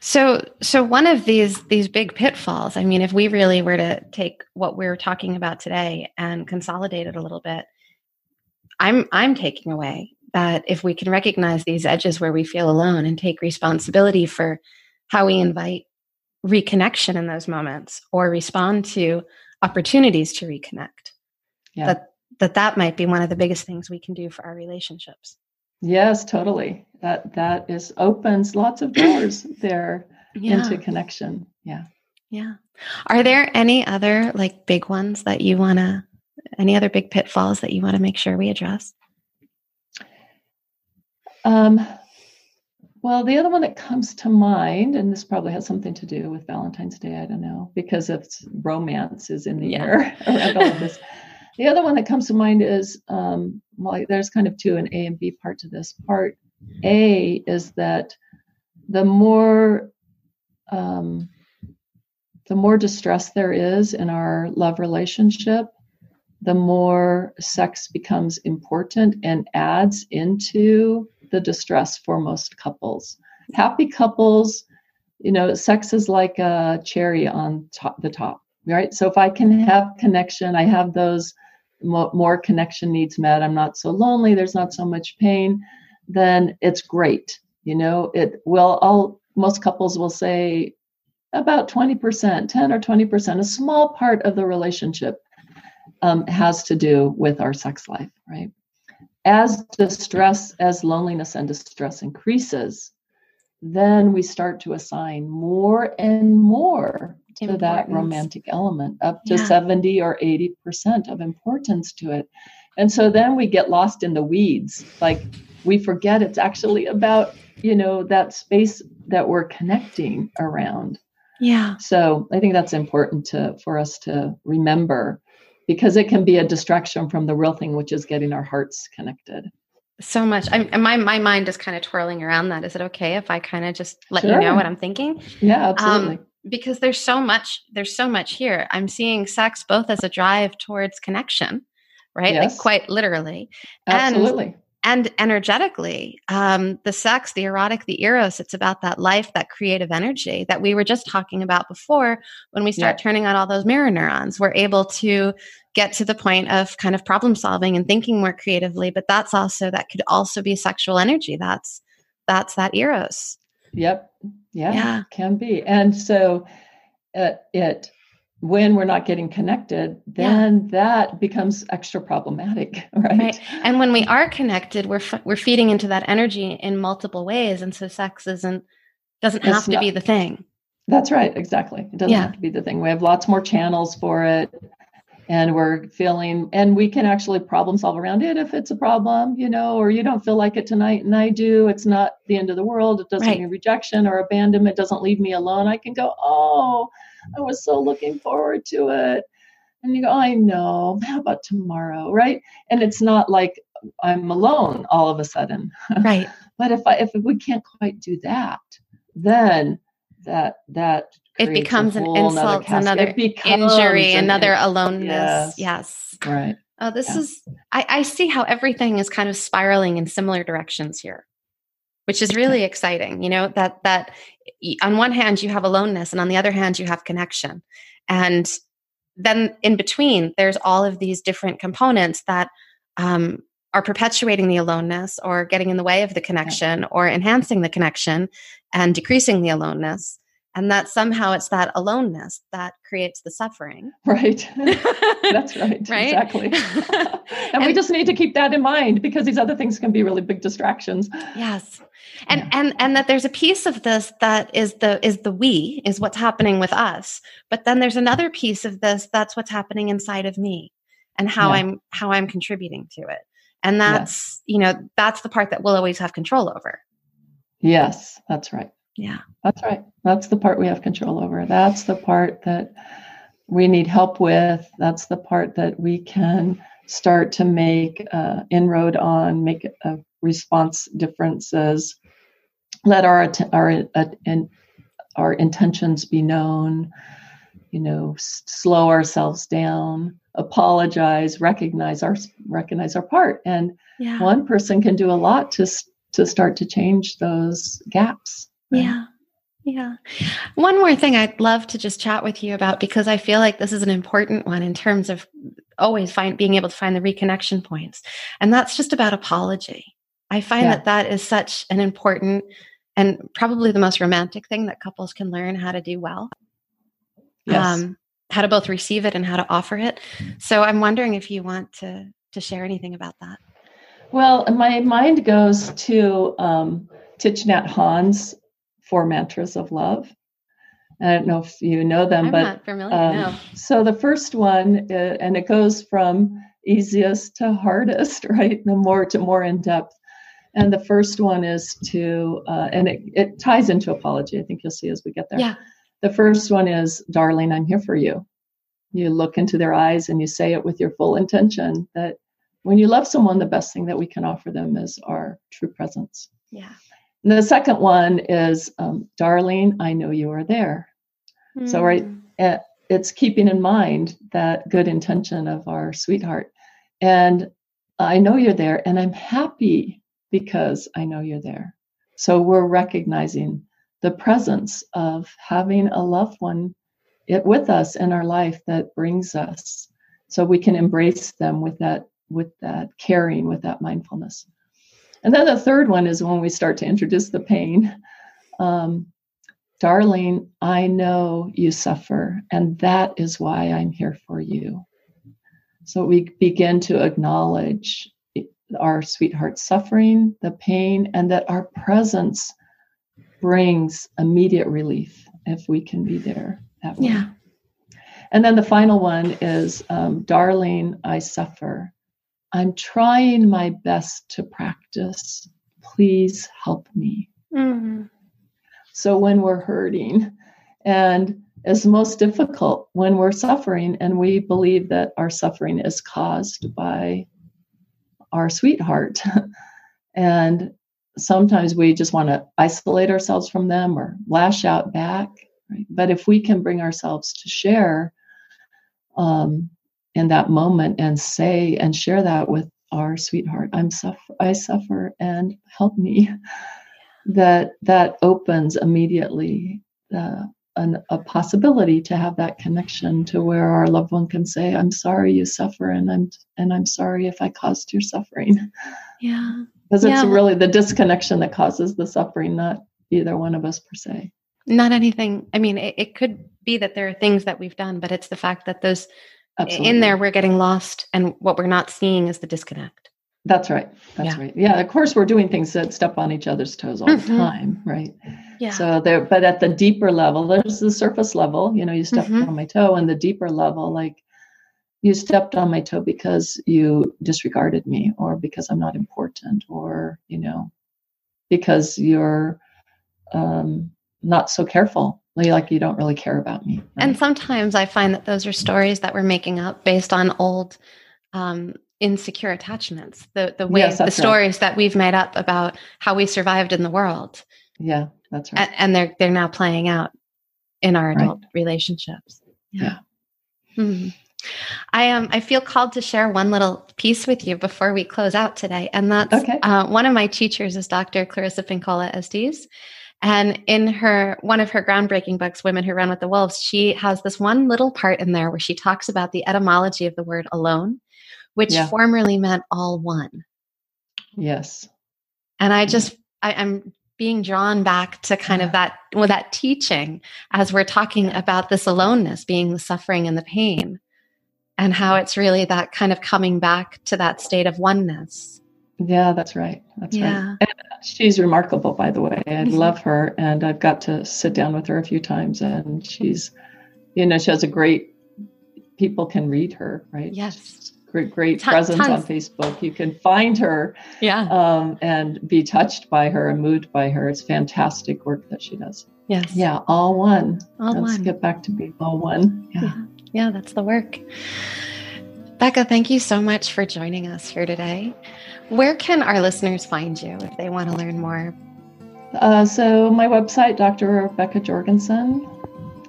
So, so one of these these big pitfalls. I mean, if we really were to take what we're talking about today and consolidate it a little bit, I'm I'm taking away that if we can recognize these edges where we feel alone and take responsibility for how we invite reconnection in those moments or respond to opportunities to reconnect, yeah. that that that might be one of the biggest things we can do for our relationships. Yes, totally. That that is opens lots of doors there yeah. into connection. Yeah. Yeah. Are there any other like big ones that you want to any other big pitfalls that you want to make sure we address? Um well, the other one that comes to mind, and this probably has something to do with Valentine's Day, I don't know, because it's romance is in the yeah. air around all of this. The other one that comes to mind is um, well, there's kind of two an A and B part to this. Part A is that the more um, the more distress there is in our love relationship, the more sex becomes important and adds into the distress for most couples. Happy couples, you know, sex is like a cherry on top, the top, right? So if I can have connection, I have those more connection needs met, I'm not so lonely, there's not so much pain, then it's great. You know, it will all most couples will say about 20%, 10 or 20%, a small part of the relationship um, has to do with our sex life, right? As distress, as loneliness and distress increases, then we start to assign more and more to that romantic element, up to yeah. 70 or 80% of importance to it. And so then we get lost in the weeds. Like we forget it's actually about, you know, that space that we're connecting around. Yeah. So I think that's important to for us to remember because it can be a distraction from the real thing, which is getting our hearts connected. So much. I'm, my my mind is kind of twirling around that. Is it okay if I kind of just let sure. you know what I'm thinking? Yeah, absolutely. Um, because there's so much there's so much here i'm seeing sex both as a drive towards connection right yes. like quite literally absolutely and, and energetically um, the sex the erotic the eros it's about that life that creative energy that we were just talking about before when we start yeah. turning on all those mirror neurons we're able to get to the point of kind of problem solving and thinking more creatively but that's also that could also be sexual energy that's that's that eros Yep. Yeah, yeah. Can be. And so uh, it when we're not getting connected, then yeah. that becomes extra problematic, right? right? And when we are connected, we're f- we're feeding into that energy in multiple ways, and so sex isn't doesn't have to be the thing. That's right, exactly. It doesn't yeah. have to be the thing. We have lots more channels for it and we're feeling and we can actually problem solve around it if it's a problem you know or you don't feel like it tonight and i do it's not the end of the world it doesn't right. mean rejection or abandonment doesn't leave me alone i can go oh i was so looking forward to it and you go i know how about tomorrow right and it's not like i'm alone all of a sudden right but if i if we can't quite do that then that that it becomes an insult, another injury, another aloneness. Yes. yes. Right. Oh, this yeah. is, I, I see how everything is kind of spiraling in similar directions here, which is really exciting. You know, that, that on one hand, you have aloneness, and on the other hand, you have connection. And then in between, there's all of these different components that um, are perpetuating the aloneness or getting in the way of the connection or enhancing the connection and decreasing the aloneness and that somehow it's that aloneness that creates the suffering. Right. That's right, right? exactly. And, and, we just need to keep that in mind because these other things can be really big distractions. Yes. And yeah. and and that there's a piece of this that is the is the we is what's happening with us. But then there's another piece of this that's what's happening inside of me and how yeah. i'm how i'm contributing to it. And that's you know that's the part that we'll always have control over. Yes that's right yeah. That's right. That's the part we have control over. That's the part that we need help with. That's the part that we can start to make uh, inroad on, make a response differences, let our our uh, in, our intentions be known. You know, s- slow ourselves down, apologize, recognize our recognize our part, and yeah. one person can do a lot to to start to change those gaps. Yeah. Yeah. One more thing I'd love to just chat with you about because I feel like this is an important one in terms of always find being able to find the reconnection points. And that's just about apology. I find yeah. that that is such an important and probably the most romantic thing that couples can learn how to do well. Yes. Um, how to both receive it and how to offer it. So I'm wondering if you want to to share anything about that. Well, my mind goes to um, Thich Nhat Hanh's four mantras of love. I don't know if you know them, I'm but not familiar. Um, no. So the first one, uh, and it goes from easiest to hardest, right? The more to more in depth. And the first one is to, uh, and it, it ties into apology. I think you'll see as we get there. Yeah. The first one is, darling, I'm here for you. You look into their eyes and you say it with your full intention that when you love someone, the best thing that we can offer them is our true presence. Yeah. And the second one is, um, darling, I know you are there. Mm. So, right, hmm. it's keeping in mind that good intention of our sweetheart. And I know you're there, and I'm happy because I know you're there. So, we're recognizing the presence of having a loved one it with us in our life that brings us so we can embrace them with that with that caring with that mindfulness and then the third one is when we start to introduce the pain. Um, Darling, I know you suffer, and that is why I'm here for you. So we begin to acknowledge our sweetheart's suffering, the pain, and that our presence brings immediate relief if we can be there that way. Yeah. And then the final one is, um, Darling, I suffer, I'm trying my best to practice. Please help me. Mm-hmm. So when we're hurting, and it's most difficult when we're suffering, and we believe that our suffering is caused by our sweetheart. and sometimes we just want to isolate ourselves from them or lash out back. Right? But if we can bring ourselves to share, um, in that moment and say and share that with our sweetheart. I'm suffer i suffer and help me. That that opens immediately uh, an, a possibility to have that connection to where our loved one can say i'm sorry you suffer and i'm and i'm sorry if i caused your suffering. Yeah. Because it's yeah. really the disconnection that causes the suffering not either one of us per se. Not anything i mean it, it could be that there are things that we've done but it's the fact that those Absolutely. in there we're getting lost and what we're not seeing is the disconnect that's right that's yeah. right yeah of course we're doing things that step on each other's toes all mm-hmm. the time right yeah so there but at the deeper level there's the surface level you know you stepped mm-hmm. on my toe and the deeper level like you stepped on my toe because you disregarded me or because i'm not important or you know because you're um, not so careful like you don't really care about me. Right? And sometimes I find that those are stories that we're making up based on old um, insecure attachments. The the way yes, the stories right. that we've made up about how we survived in the world. Yeah, that's right. And, and they're they're now playing out in our adult right. relationships. Yeah. yeah. Hmm. I um I feel called to share one little piece with you before we close out today, and that's okay. uh, one of my teachers is Dr. Clarissa Pinkola Estes, and in her one of her groundbreaking books, Women Who Run with the Wolves, she has this one little part in there where she talks about the etymology of the word alone, which yeah. formerly meant all one. Yes. And I just I, am being drawn back to kind of that well, that teaching as we're talking about this aloneness being the suffering and the pain and how it's really that kind of coming back to that state of oneness. Yeah, that's right. That's yeah. right. And she's remarkable, by the way. I love her, and I've got to sit down with her a few times, and she's, you know, she has a great. People can read her, right? Yes. Great, great presence tons. on Facebook. You can find her, yeah, um, and be touched by her and moved by her. It's fantastic work that she does. Yes. Yeah, all one. All Let's one. get back to being all one. Yeah. yeah. Yeah, that's the work. Becca, thank you so much for joining us here today. Where can our listeners find you if they want to learn more? Uh, so my website, Dr. Rebecca Jorgensen,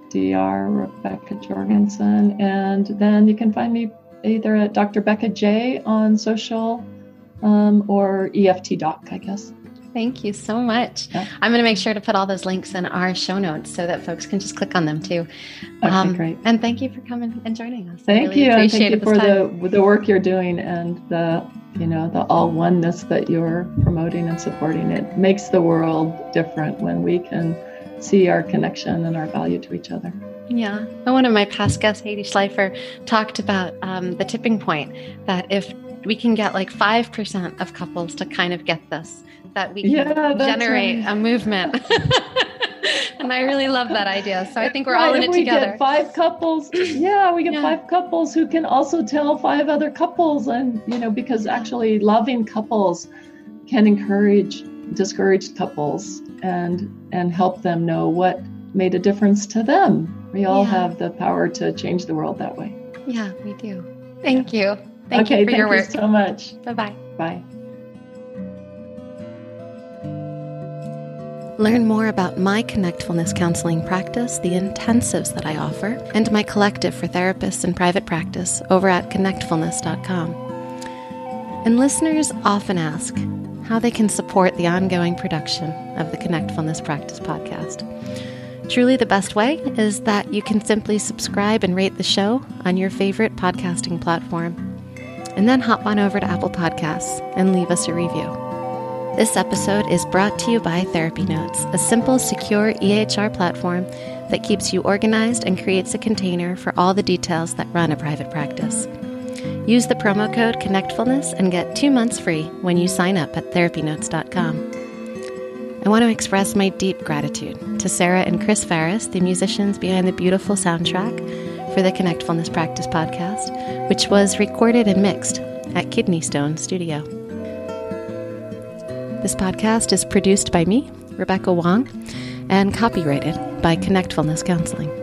Dr. Rebecca Jorgensen, and then you can find me either at Dr. Becca J on social um, or EFT Doc, I guess. Thank you so much. Yeah. I'm going to make sure to put all those links in our show notes so that folks can just click on them too. Okay, great. And thank you for coming and joining us. Thank really you, and thank you for time. the the work you're doing and the you know the all oneness that you're promoting and supporting. It makes the world different when we can see our connection and our value to each other. Yeah. And one of my past guests, Hedy Schleifer, talked about um, the tipping point that if we can get like 5% of couples to kind of get this, that we can Yeah, that's generate right. a movement. and I really love that idea. So I think we're Right, all in it we together. Get five couples, yeah, we get Yeah. five couples who can also tell five other couples, and you know, because actually loving couples can encourage discouraged couples and and help them know what made a difference to them. We all Yeah. have the power to change the world that way. Yeah, we do. Thank you. Thank okay, you for thank your you work. so much. Bye bye bye. Learn more about my Connectfulness counseling practice, the intensives that I offer, and my collective for therapists in private practice over at connectfulness.com. And listeners often ask how they can support the ongoing production of the Connectfulness Practice podcast. Truly, the best way is that you can simply subscribe and rate the show on your favorite podcasting platform, and then hop on over to Apple Podcasts and leave us a review. This episode is brought to you by Therapy Notes, a simple, secure EHR platform that keeps you organized and creates a container for all the details that run a private practice. Use the promo code ConnectFulness and get two months free when you sign up at therapynotes.com. I want to express my deep gratitude to Sarah and Chris Ferris, the musicians behind the beautiful soundtrack for the Connectfulness Practice podcast, which was recorded and mixed at Kidney Stone Studio. This podcast is produced by me, Rebecca Wong, and copyrighted by Connectfulness Counseling.